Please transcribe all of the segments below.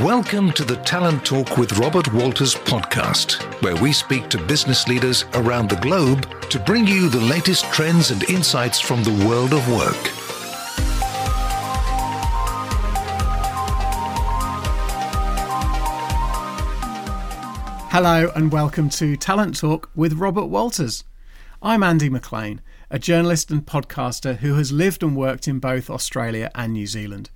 Welcome to the Talent Talk with Robert Walters podcast, where we speak to business leaders around the globe to bring you the latest trends and insights from the world of work. Hello, and welcome to Talent Talk with Robert Walters. I'm Andy McLean, a journalist and podcaster who has lived and worked in both Australia and New Zealand.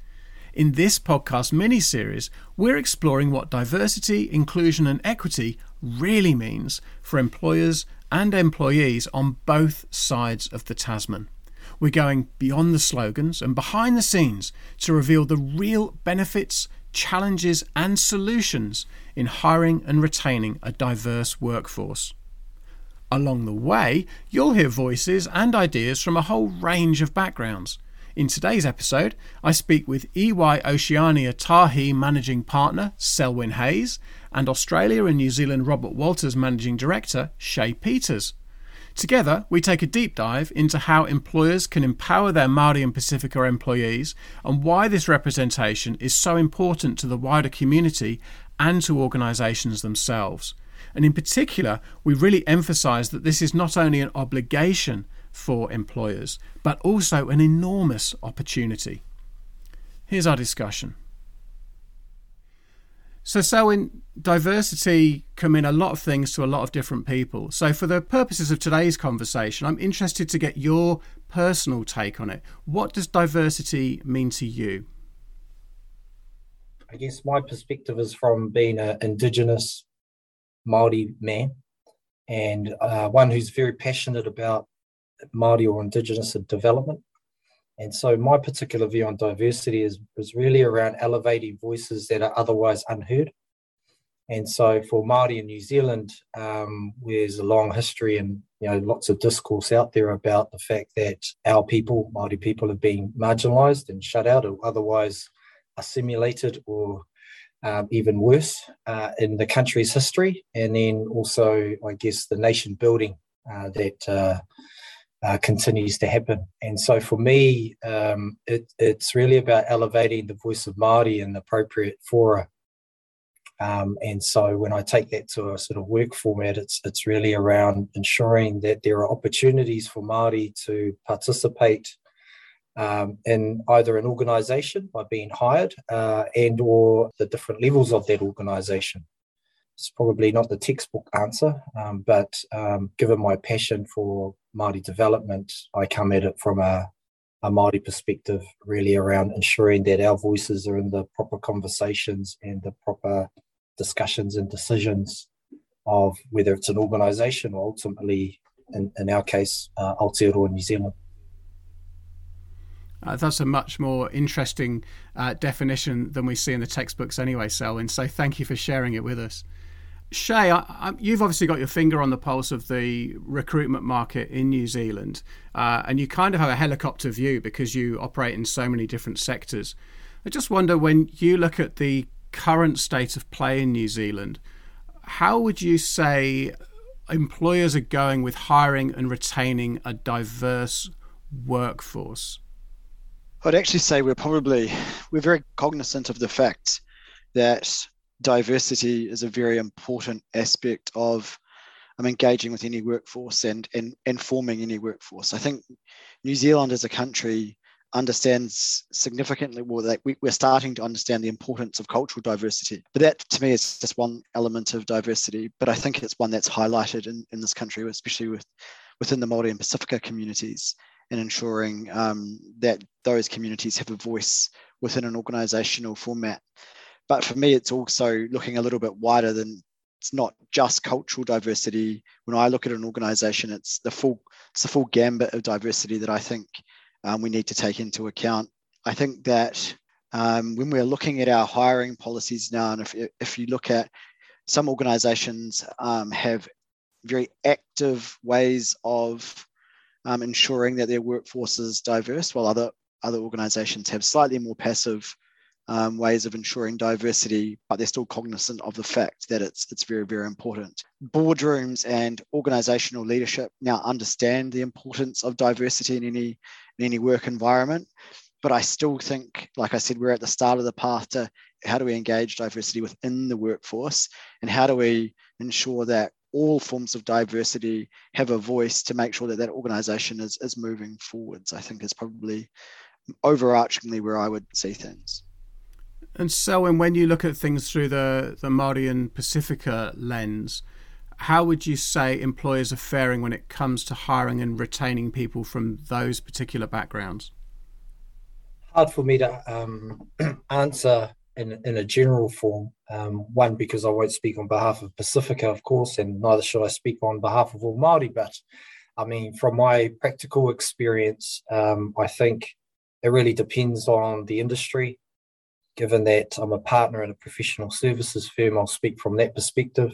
In this podcast mini series, we're exploring what diversity, inclusion, and equity really means for employers and employees on both sides of the Tasman. We're going beyond the slogans and behind the scenes to reveal the real benefits, challenges, and solutions in hiring and retaining a diverse workforce. Along the way, you'll hear voices and ideas from a whole range of backgrounds. In today's episode, I speak with EY Oceania Tahi Managing Partner Selwyn Hayes and Australia and New Zealand Robert Walters Managing Director Shay Peters. Together, we take a deep dive into how employers can empower their Māori and Pasifika employees and why this representation is so important to the wider community and to organisations themselves. And in particular, we really emphasise that this is not only an obligation for employers, but also an enormous opportunity. Here's our discussion. So, so in diversity can mean a lot of things to a lot of different people. So, for the purposes of today's conversation, I'm interested to get your personal take on it. What does diversity mean to you? I guess my perspective is from being an Indigenous Maori man and uh, one who's very passionate about Māori or Indigenous development. And so my particular view on diversity is, is really around elevating voices that are otherwise unheard. And so for Māori in New Zealand, um, there's a long history and you know lots of discourse out there about the fact that our people, Māori people, have been marginalised and shut out or otherwise assimilated or um, even worse uh, in the country's history. And then also, I guess, the nation building uh, that uh, uh, continues to happen. And so for me, um, it, it's really about elevating the voice of Māori in the appropriate fora. Um, and so when I take that to a sort of work format, it's it's really around ensuring that there are opportunities for Māori to participate um, in either an organisation by being hired uh, and or the different levels of that organisation. It's probably not the textbook answer, um, but um, given my passion for Māori development, I come at it from a, a Māori perspective, really around ensuring that our voices are in the proper conversations and the proper discussions and decisions of whether it's an organisation or ultimately, in, in our case, uh, Aotearoa New Zealand. Uh, that's a much more interesting uh, definition than we see in the textbooks anyway, Selwyn. So thank you for sharing it with us. Shay, I, I, you've obviously got your finger on the pulse of the recruitment market in New Zealand, uh, and you kind of have a helicopter view because you operate in so many different sectors. I just wonder when you look at the current state of play in New Zealand, how would you say employers are going with hiring and retaining a diverse workforce? I'd actually say we're probably we're very cognizant of the fact that diversity is a very important aspect of um, engaging with any workforce and, and, and forming any workforce. I think New Zealand as a country understands significantly more that we, we're starting to understand the importance of cultural diversity. But that to me is just one element of diversity. But I think it's one that's highlighted in, in this country, especially with within the Māori and Pasifika communities and ensuring um, that those communities have a voice within an organizational format. But for me, it's also looking a little bit wider than it's not just cultural diversity. When I look at an organization, it's the full it's the full gambit of diversity that I think um, we need to take into account. I think that um, when we're looking at our hiring policies now, and if, if you look at some organizations um, have very active ways of um, ensuring that their workforce is diverse, while other other organizations have slightly more passive um, ways of ensuring diversity, but they're still cognizant of the fact that it's it's very very important. Boardrooms and organizational leadership now understand the importance of diversity in any in any work environment, but I still think, like I said, we're at the start of the path to how do we engage diversity within the workforce and how do we ensure that all forms of diversity have a voice to make sure that that organization is, is moving forwards, I think is probably overarchingly where I would see things. And so, and when you look at things through the, the Māori and Pasifika lens, how would you say employers are faring when it comes to hiring and retaining people from those particular backgrounds? Hard for me to um, answer in, in a general form. Um, one, because I won't speak on behalf of Pasifika, of course, and neither should I speak on behalf of all Māori. But I mean, from my practical experience, um, I think it really depends on the industry. Given that I'm a partner in a professional services firm, I'll speak from that perspective.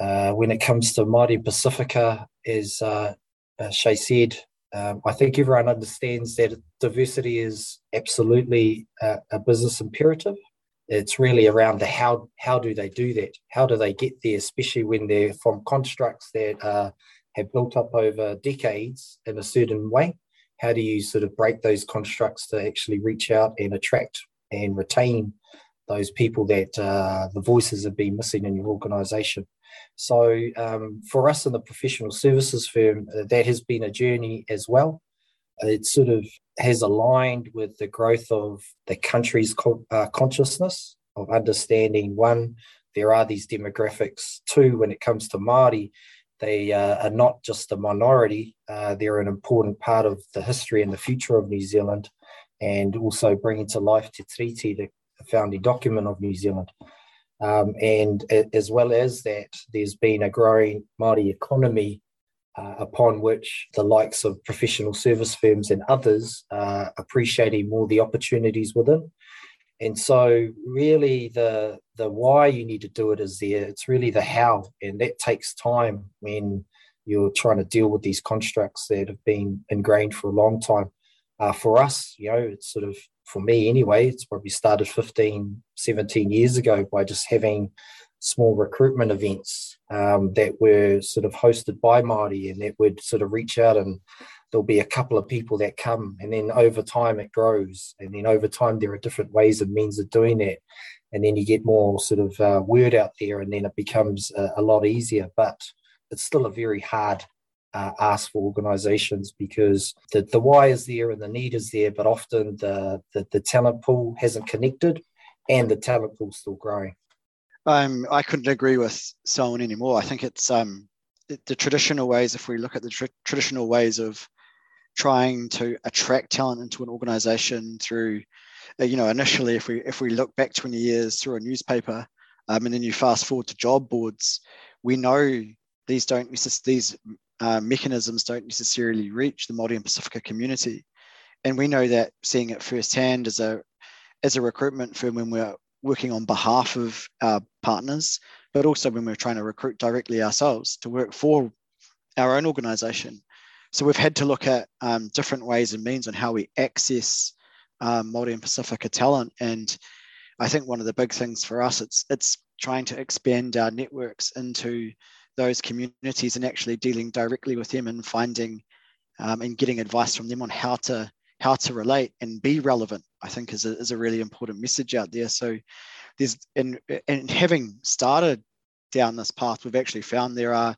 Uh, when it comes to Māori Pasifika, as uh, uh, Shay said, um, I think everyone understands that diversity is absolutely a, a business imperative. It's really around the how how do they do that? How do they get there especially when they're from constructs that uh, have built up over decades in a certain way? How do you sort of break those constructs to actually reach out and attract and retain those people that uh, the voices have been missing in your organization. So um, for us in the professional services firm uh, that has been a journey as well. It sort of has aligned with the growth of the country's co- uh, consciousness of understanding one, there are these demographics. Two, when it comes to Māori, they uh, are not just a minority, uh, they're an important part of the history and the future of New Zealand, and also bringing to life Te Tiriti, the founding document of New Zealand. Um, and as well as that, there's been a growing Māori economy uh, upon which the likes of professional service firms and others are appreciating more the opportunities within. And so, really, the the why you need to do it is there. It's really the how, and that takes time when you're trying to deal with these constructs that have been ingrained for a long time. Uh, for us, you know, it's sort of for me anyway. It's probably started 15, 17 years ago by just having small recruitment events um, that were sort of hosted by Māori and that would sort of reach out and there'll be a couple of people that come and then over time it grows and then over time there are different ways and means of doing that and then you get more sort of uh, word out there and then it becomes a, a, lot easier but it's still a very hard uh, ask for organizations because the, the why is there and the need is there but often the, the, the talent pool hasn't connected and the talent pool still growing um, I couldn't agree with Selwyn anymore. I think it's um, the traditional ways, if we look at the tra- traditional ways of trying to attract talent into an organization through, uh, you know, initially, if we if we look back 20 years through a newspaper, um, and then you fast forward to job boards, we know these don't these uh, mechanisms don't necessarily reach the Māori and Pasifika community, and we know that seeing it firsthand as a as a recruitment firm when we're working on behalf of our partners, but also when we're trying to recruit directly ourselves to work for our own organization. So we've had to look at um, different ways and means on how we access um, Māori and Pasifika talent. And I think one of the big things for us, it's, it's trying to expand our networks into those communities and actually dealing directly with them and finding um, and getting advice from them on how to how to relate and be relevant i think is a, is a really important message out there. So there's and and having started down this path we've actually found there are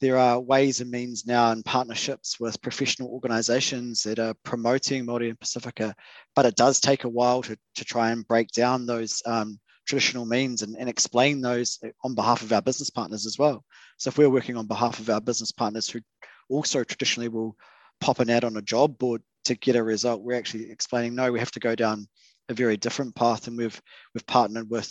there are ways and means now and partnerships with professional organizations that are promoting Māori and Pasifika, but it does take a while to, to try and break down those um, traditional means and, and explain those on behalf of our business partners as well. So if we're working on behalf of our business partners who also traditionally will pop an ad on a job board to get a result, we're actually explaining no, we have to go down a very different path, and we've we've partnered with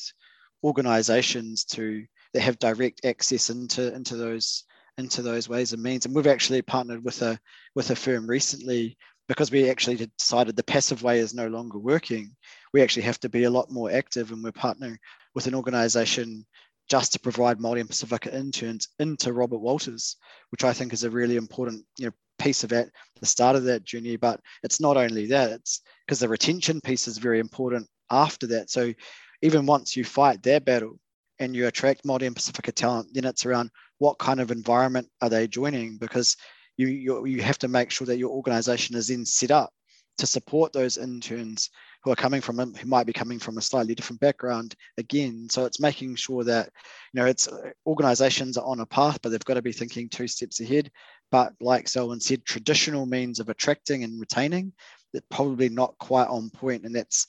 organisations to that have direct access into into those into those ways and means. And we've actually partnered with a with a firm recently because we actually decided the passive way is no longer working. We actually have to be a lot more active, and we're partnering with an organisation just to provide Māori and Pasifika interns into Robert Walters, which I think is a really important you know, piece of that, the start of that journey. But it's not only that, it's because the retention piece is very important after that. So even once you fight their battle and you attract Māori and Pasifika talent, then it's around what kind of environment are they joining? Because you, you, you have to make sure that your organization is then set up to support those interns who are coming from who might be coming from a slightly different background again. So it's making sure that you know it's organizations are on a path but they've got to be thinking two steps ahead. But like selwyn said traditional means of attracting and retaining they're probably not quite on point. And that's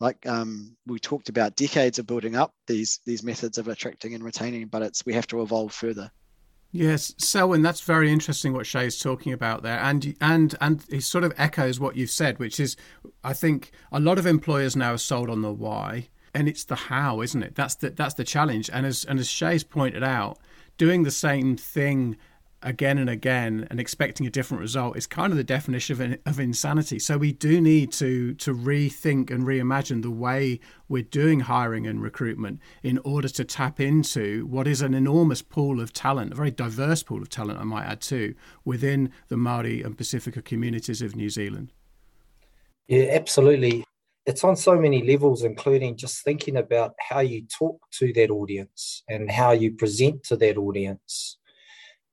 like um, we talked about decades of building up these these methods of attracting and retaining but it's we have to evolve further Yes, Selwyn, that's very interesting what Shay's talking about there, and and and it sort of echoes what you've said, which is, I think a lot of employers now are sold on the why, and it's the how, isn't it? That's the that's the challenge, and as and as Shay's pointed out, doing the same thing again and again and expecting a different result is kind of the definition of, of insanity. So we do need to to rethink and reimagine the way we're doing hiring and recruitment in order to tap into what is an enormous pool of talent, a very diverse pool of talent, I might add too, within the Maori and Pasifika communities of New Zealand. Yeah, absolutely. It's on so many levels, including just thinking about how you talk to that audience and how you present to that audience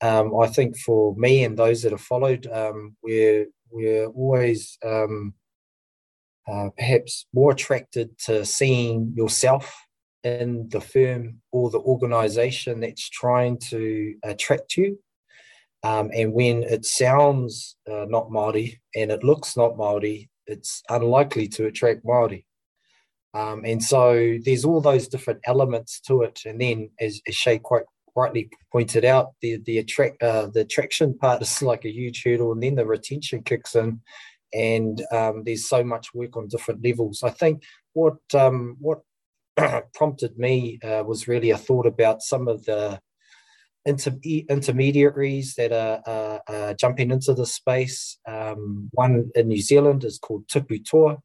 um, I think for me and those that have followed, um, we're we're always um, uh, perhaps more attracted to seeing yourself in the firm or the organisation that's trying to attract you. Um, and when it sounds uh, not Maori and it looks not Maori, it's unlikely to attract Maori. Um, and so there's all those different elements to it. And then, as, as Shay quite rightly pointed out, the the attract uh, the attraction part is like a huge hurdle, and then the retention kicks in, and um, there's so much work on different levels. I think what um, what prompted me uh, was really a thought about some of the inter- intermediaries that are, uh, uh, jumping into the space. Um, one in New Zealand is called Tupu Toa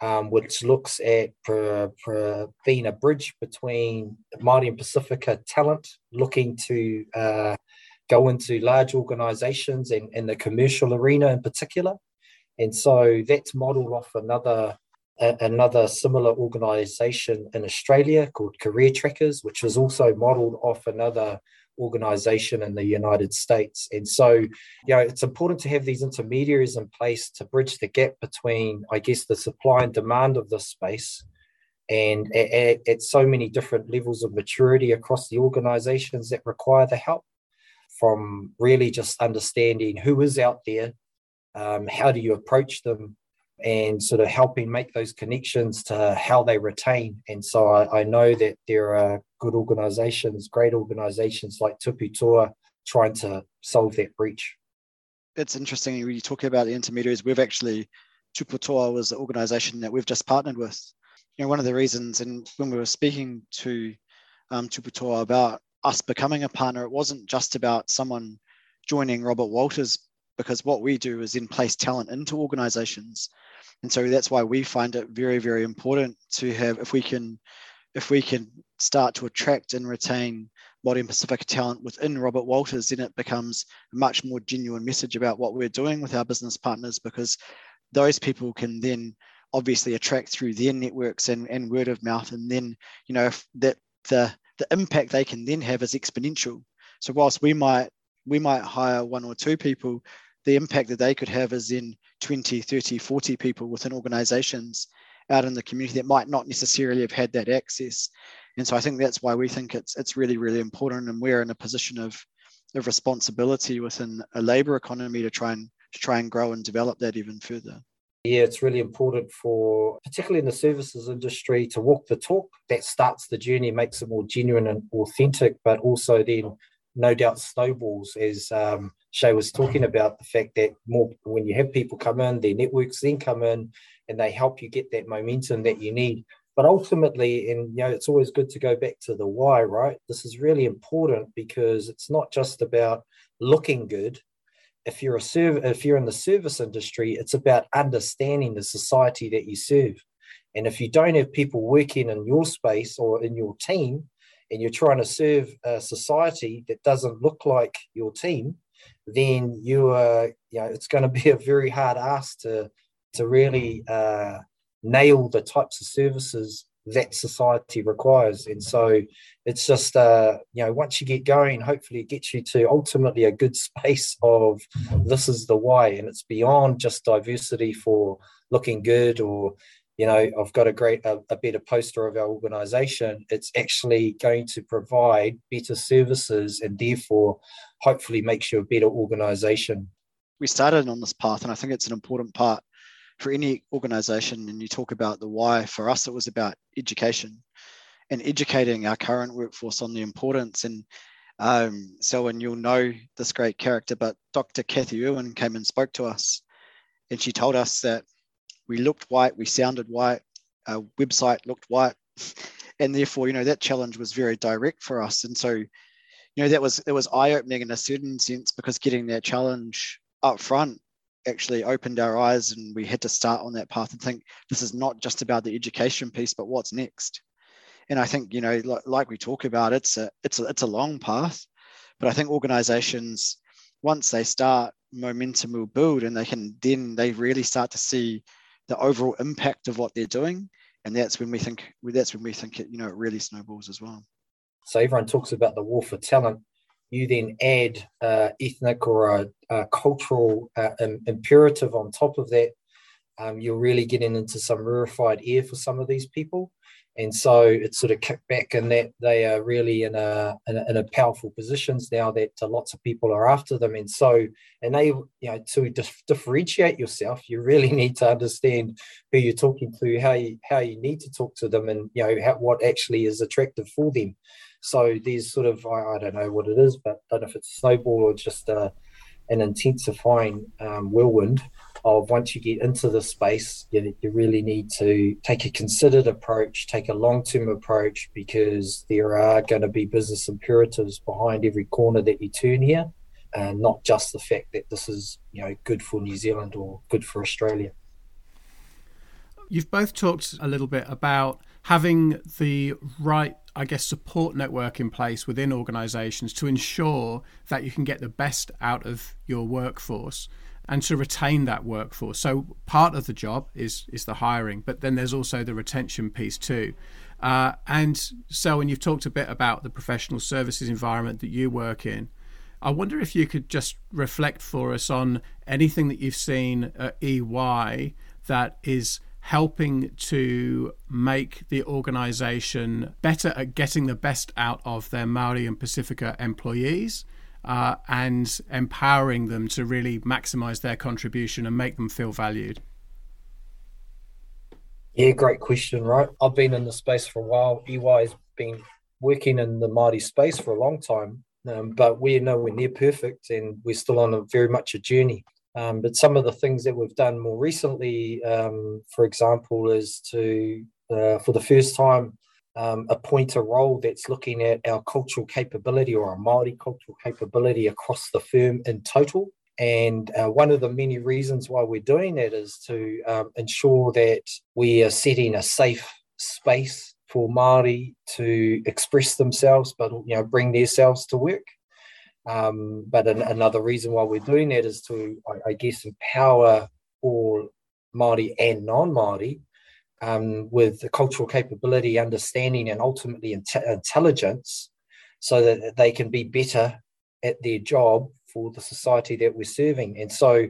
um, which looks at being a bridge between Māori and Pasifika talent looking to uh, go into large organisations and, in the commercial arena in particular. And so that's modelled off another another similar organisation in Australia called Career Trackers, which was also modelled off another organization in the United States. And so, you know, it's important to have these intermediaries in place to bridge the gap between, I guess, the supply and demand of this space and at, at so many different levels of maturity across the organizations that require the help from really just understanding who is out there, um, how do you approach them, and sort of helping make those connections to how they retain. And so I, I know that there are good organizations, great organizations like Tupu Toa trying to solve that breach. It's interesting when you talk about the intermediaries. We've actually, Tupu Toa was the organization that we've just partnered with. You know, one of the reasons, and when we were speaking to um, about us becoming a partner, it wasn't just about someone joining Robert Walters because what we do is in place talent into organizations and so that's why we find it very very important to have if we can if we can start to attract and retain and Pacific talent within Robert Walters, then it becomes a much more genuine message about what we're doing with our business partners because those people can then obviously attract through their networks and, and word of mouth. And then, you know, that the the impact they can then have is exponential. So whilst we might we might hire one or two people, the impact that they could have is in 20, 30, 40 people within organizations out in the community that might not necessarily have had that access. And so I think that's why we think it's it's really, really important. And we're in a position of, of responsibility within a labor economy to try and to try and grow and develop that even further. Yeah, it's really important for, particularly in the services industry, to walk the talk. That starts the journey, makes it more genuine and authentic, but also then no doubt snowballs as um, Shay was talking about the fact that more when you have people come in, their networks then come in and they help you get that momentum that you need. But ultimately, and you know, it's always good to go back to the why, right? This is really important because it's not just about looking good. If you're a serv- if you're in the service industry, it's about understanding the society that you serve. And if you don't have people working in your space or in your team and you're trying to serve a society that doesn't look like your team, then you are, you know, it's going to be a very hard ask to to really uh, nail the types of services that society requires. And so it's just, uh, you know, once you get going, hopefully it gets you to ultimately a good space of this is the way. And it's beyond just diversity for looking good or, you know, I've got a great, a, a better poster of our organization. It's actually going to provide better services and therefore hopefully makes you a better organization. We started on this path, and I think it's an important part for any organization and you talk about the why for us it was about education and educating our current workforce on the importance and um, so and you'll know this great character but dr kathy irwin came and spoke to us and she told us that we looked white we sounded white our website looked white and therefore you know that challenge was very direct for us. And so you know that was it was eye-opening in a certain sense because getting that challenge up front actually opened our eyes and we had to start on that path and think this is not just about the education piece but what's next? And i think you know like, like we talk about it's a it's a it's a long path but i think organizations once they start momentum will build and they can then they really start to see the overall impact of what they're doing and that's when we think that's when we think it you know it really snowballs as well. So everyone talks about the war for talent. You then add uh, ethnic or a, a cultural uh, imperative on top of that, um, you're really getting into some rarefied air for some of these people. And so it's sort of kicked back in that they are really in a, in a, in a powerful positions now that lots of people are after them. And so, and they, you know, to dif- differentiate yourself, you really need to understand who you're talking to, how you, how you need to talk to them and, you know, how, what actually is attractive for them. So there's sort of I, I, don't know what it is, but I don't know if it's snowball or just uh, an intensifying um, whirlwind of once you get into the space, you, you really need to take a considered approach, take a long term approach, because there are going to be business imperatives behind every corner that you turn here, and not just the fact that this is you know good for New Zealand or good for Australia. You've both talked a little bit about having the right I guess, support network in place within organizations to ensure that you can get the best out of your workforce and to retain that workforce. So part of the job is is the hiring, but then there's also the retention piece too. Uh, and so, when you've talked a bit about the professional services environment that you work in, I wonder if you could just reflect for us on anything that you've seen at EY that is helping to make the organization better at getting the best out of their Maori and Pasifika employees uh, and empowering them to really maximize their contribution and make them feel valued? Yeah, great question, right? I've been in the space for a while. EY's been working in the Māori space for a long time, um, but we're nowhere near perfect and we're still on a very much a journey. Um, but some of the things that we've done more recently, um, for example, is to, uh, for the first time, um, appoint a role that's looking at our cultural capability or our Māori cultural capability across the firm in total. And uh, one of the many reasons why we're doing that is to um, ensure that we are setting a safe space for Māori to express themselves, but you know, bring themselves to work. Um, but an, another reason why we're doing that is to, I, I guess, empower all Māori and non-Māori um, with the cultural capability, understanding, and ultimately intelligence, so that they can be better at their job for the society that we're serving. And so,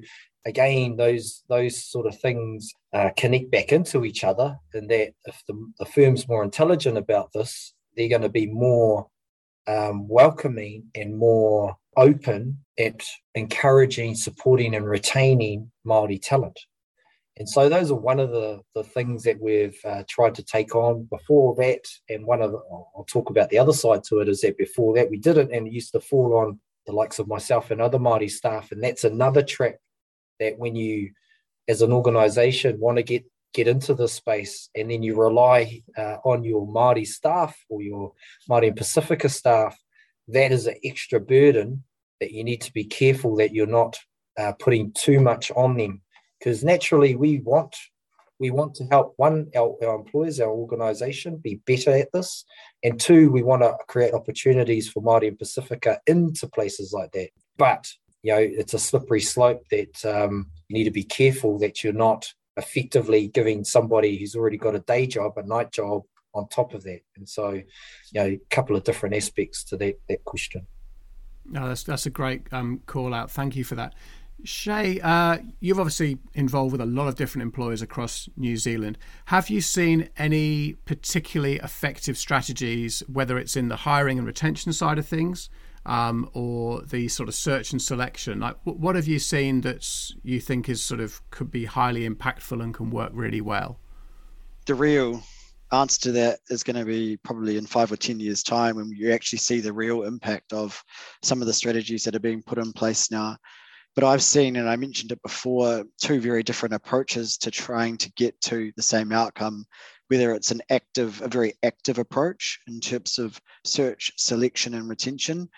again, those those sort of things uh, connect back into each other. and that, if the, the firm's more intelligent about this, they're going to be more um, welcoming and more open at encouraging, supporting, and retaining Maori talent. And so those are one of the, the things that we've uh, tried to take on before that. And one of the, I'll talk about the other side to it is that before that we didn't, and it used to fall on the likes of myself and other Maori staff. And that's another trap that when you, as an organisation, want to get get into the space and then you rely uh, on your Māori staff or your Māori and Pasifika staff, that is an extra burden that you need to be careful that you're not uh, putting too much on them. Because naturally we want we want to help one our, our employers, our organization be better at this. And two, we want to create opportunities for Māori and Pasifika into places like that. But you know, it's a slippery slope that um, you need to be careful that you're not effectively giving somebody who's already got a day job, a night job, on top of that. And so, you know, a couple of different aspects to that that question. No, that's that's a great um, call out. Thank you for that. Shay, uh, you've obviously involved with a lot of different employers across New Zealand. Have you seen any particularly effective strategies, whether it's in the hiring and retention side of things, um, or the sort of search and selection? Like, what have you seen that you think is sort of could be highly impactful and can work really well? The real answer to that is going to be probably in five or 10 years' time when you actually see the real impact of some of the strategies that are being put in place now. But I've seen, and I mentioned it before, two very different approaches to trying to get to the same outcome, whether it's an active, a very active approach in terms of search, selection, and retention,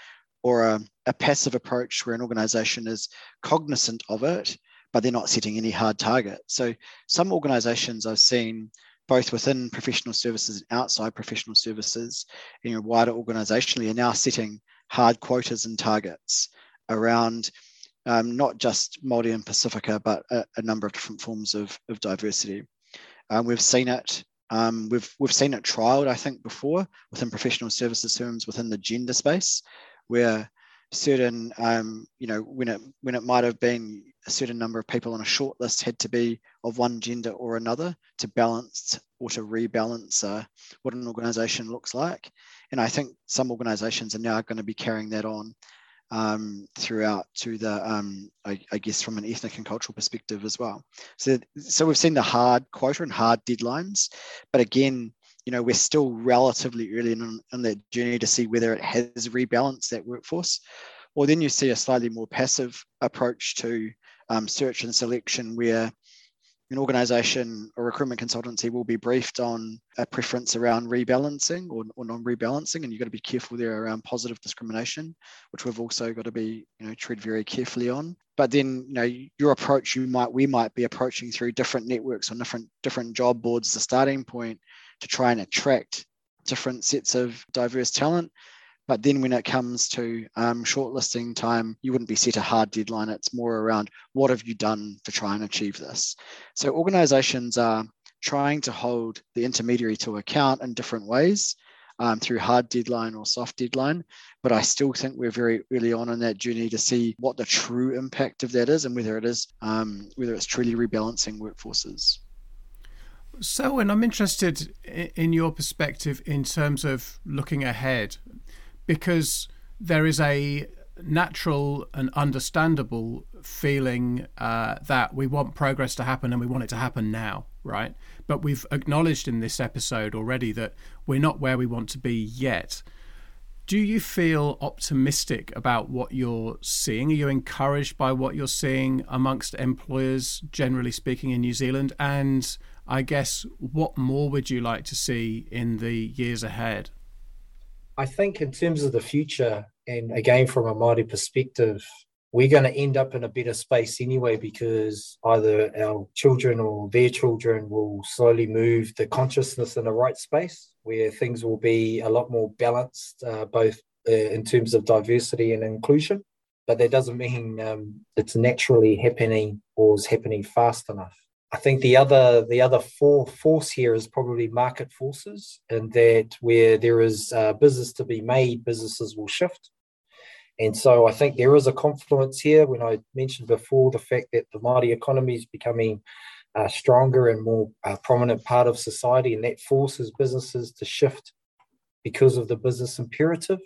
or a, a passive approach where an organization is cognizant of it, but they're not setting any hard target. So some organizations I've seen both within professional services and outside professional services, you know, wider organizationally, are now setting hard quotas and targets around um, not just Māori and Pasifika, but a, a, number of different forms of, of diversity. Um, we've seen it. Um, we've we've seen it trialed, I think, before within professional services firms within the gender space, where certain, um, you know, when it when it might have been a certain number of people on a short list had to be of one gender or another to balance or to rebalance uh, what an organization looks like. And I think some organizations are now going to be carrying that on um, throughout to the, um, I, I, guess, from an ethnic and cultural perspective as well. So, so we've seen the hard quota and hard deadlines, but again, you know, we're still relatively early in, in that journey to see whether it has rebalanced that workforce. Or then you see a slightly more passive approach to um, search and selection where an organization or recruitment consultancy will be briefed on a preference around rebalancing or, or non-rebalancing and you've got to be careful there around positive discrimination which we've also got to be you know tread very carefully on. But then you know your approach you might we might be approaching through different networks or different different job boards a starting point to try and attract different sets of diverse talent but then when it comes to um, shortlisting time, you wouldn't be set a hard deadline. It's more around what have you done to try and achieve this. So organizations are trying to hold the intermediary to account in different ways. Um, through hard deadline or soft deadline. But I still think we're very early on in that journey to see what the true impact of that is and whether it is um, whether it's truly rebalancing workforces. So, and I'm interested in your perspective in terms of looking ahead because there is a natural and understandable feeling uh, that we want progress to happen and we want it to happen now, right? But we've acknowledged in this episode already that we're not where we want to be yet. Do you feel optimistic about what you're seeing? Are you encouraged by what you're seeing amongst employers, generally speaking, in New Zealand? And I guess, what more would you like to see in the years ahead? I think in terms of the future, and again from a Māori perspective, we're going to end up in a better space anyway because either our children or their children will slowly move the consciousness in the right space where things will be a lot more balanced, uh, both uh, in terms of diversity and inclusion. But that doesn't mean um, it's naturally happening or is happening fast enough. I think the other the other for, force here is probably market forces, and that where there is uh, business to be made, businesses will shift. And so I think there is a confluence here. When I mentioned before the fact that the Māori economy is becoming a stronger and more uh, prominent part of society, and that forces businesses to shift because of the business imperative.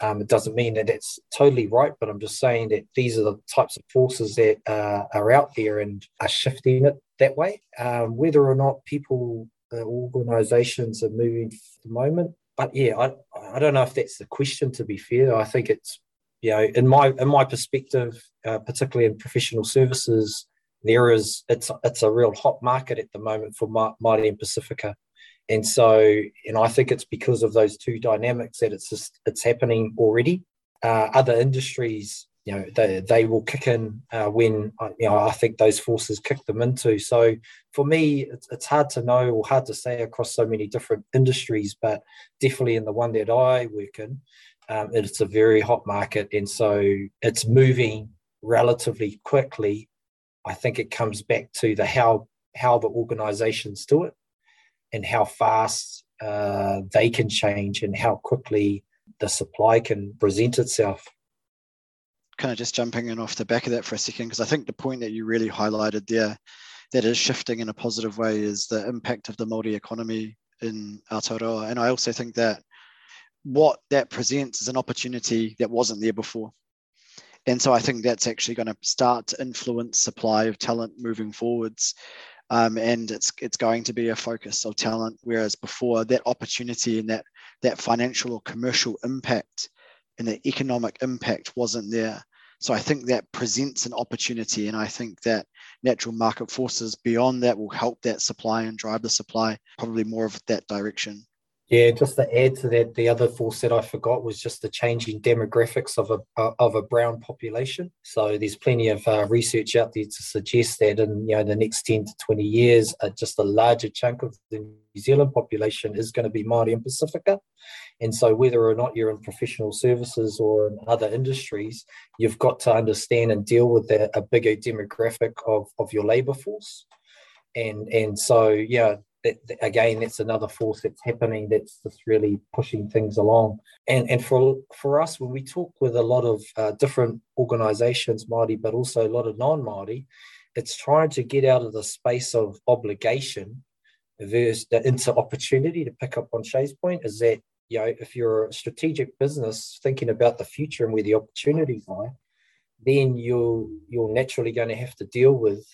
Um, it doesn't mean that it's totally right, but I'm just saying that these are the types of forces that uh, are out there and are shifting it that way. Um, whether or not people, uh, organisations are moving at the moment, but yeah, I, I don't know if that's the question. To be fair, I think it's you know in my in my perspective, uh, particularly in professional services, there is it's it's a real hot market at the moment for Māori and Pasifika and so and i think it's because of those two dynamics that it's just it's happening already uh, other industries you know they, they will kick in uh, when uh, you know i think those forces kick them into. So for me it's, it's hard to know or hard to say across so many different industries but definitely in the one that i work in um, it's a very hot market. And so it's moving relatively quickly. I think it comes back to the how how the organizations do it and how fast uh, they can change and how quickly the supply can present itself. Kind of just jumping in off the back of that for a second, because I think the point that you really highlighted there that is shifting in a positive way is the impact of the Māori economy in Aotearoa. And I also think that what that presents is an opportunity that wasn't there before. And so I think that's actually going to start to influence supply of talent moving forwards. Um, and it's it's going to be a focus of talent, whereas before that opportunity and that that financial or commercial impact and the economic impact wasn't there. So I think that presents an opportunity, and I think that natural market forces beyond that will help that supply and drive the supply probably more of that direction. Yeah, just to add to that, the other force that I forgot was just the changing demographics of a of a brown population. So there's plenty of uh, research out there to suggest that in you know the next ten to twenty years, uh, just a larger chunk of the New Zealand population is going to be Māori and Pasifika. And so whether or not you're in professional services or in other industries, you've got to understand and deal with a bigger demographic of of your labour force. And and so yeah, that, again, that's another force that's happening that's just really pushing things along. And and for for us, when we talk with a lot of uh, different organisations, Māori, but also a lot of non-Māori, it's trying to get out of the space of obligation versus the, into opportunity. To pick up on Shay's point, is that you know if you're a strategic business thinking about the future and where the opportunities lie, then you're you're naturally going to have to deal with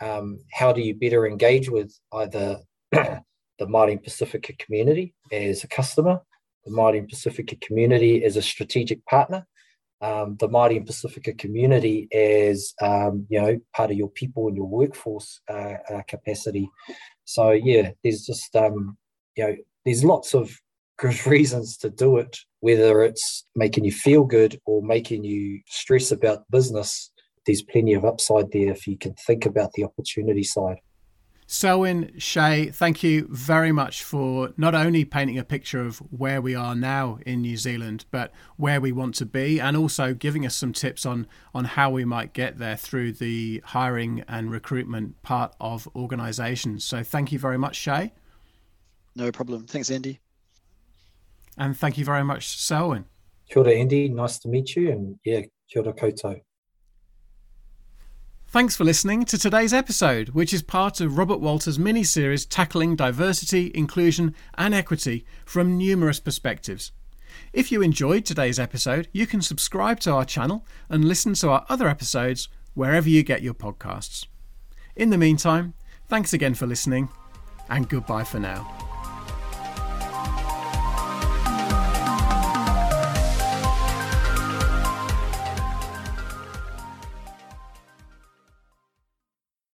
um, how do you better engage with either the Māori Pasifika community as a customer, the Māori Pasifika community as a strategic partner, um, the Māori Pasifika community as um, you know part of your people and your workforce uh, uh, capacity. So yeah, there's just um, you know there's lots of good reasons to do it, whether it's making you feel good or making you stress about business. There's plenty of upside there if you can think about the opportunity side. Selwyn, Shay, thank you very much for not only painting a picture of where we are now in New Zealand, but where we want to be, and also giving us some tips on, on how we might get there through the hiring and recruitment part of organisations. So thank you very much, Shay. No problem. Thanks, Andy. And thank you very much, Selwyn. Kia ora, Andy. Nice to meet you. And yeah, kia ora koutou. Thanks for listening to today's episode, which is part of Robert Walters' mini series tackling diversity, inclusion, and equity from numerous perspectives. If you enjoyed today's episode, you can subscribe to our channel and listen to our other episodes wherever you get your podcasts. In the meantime, thanks again for listening, and goodbye for now.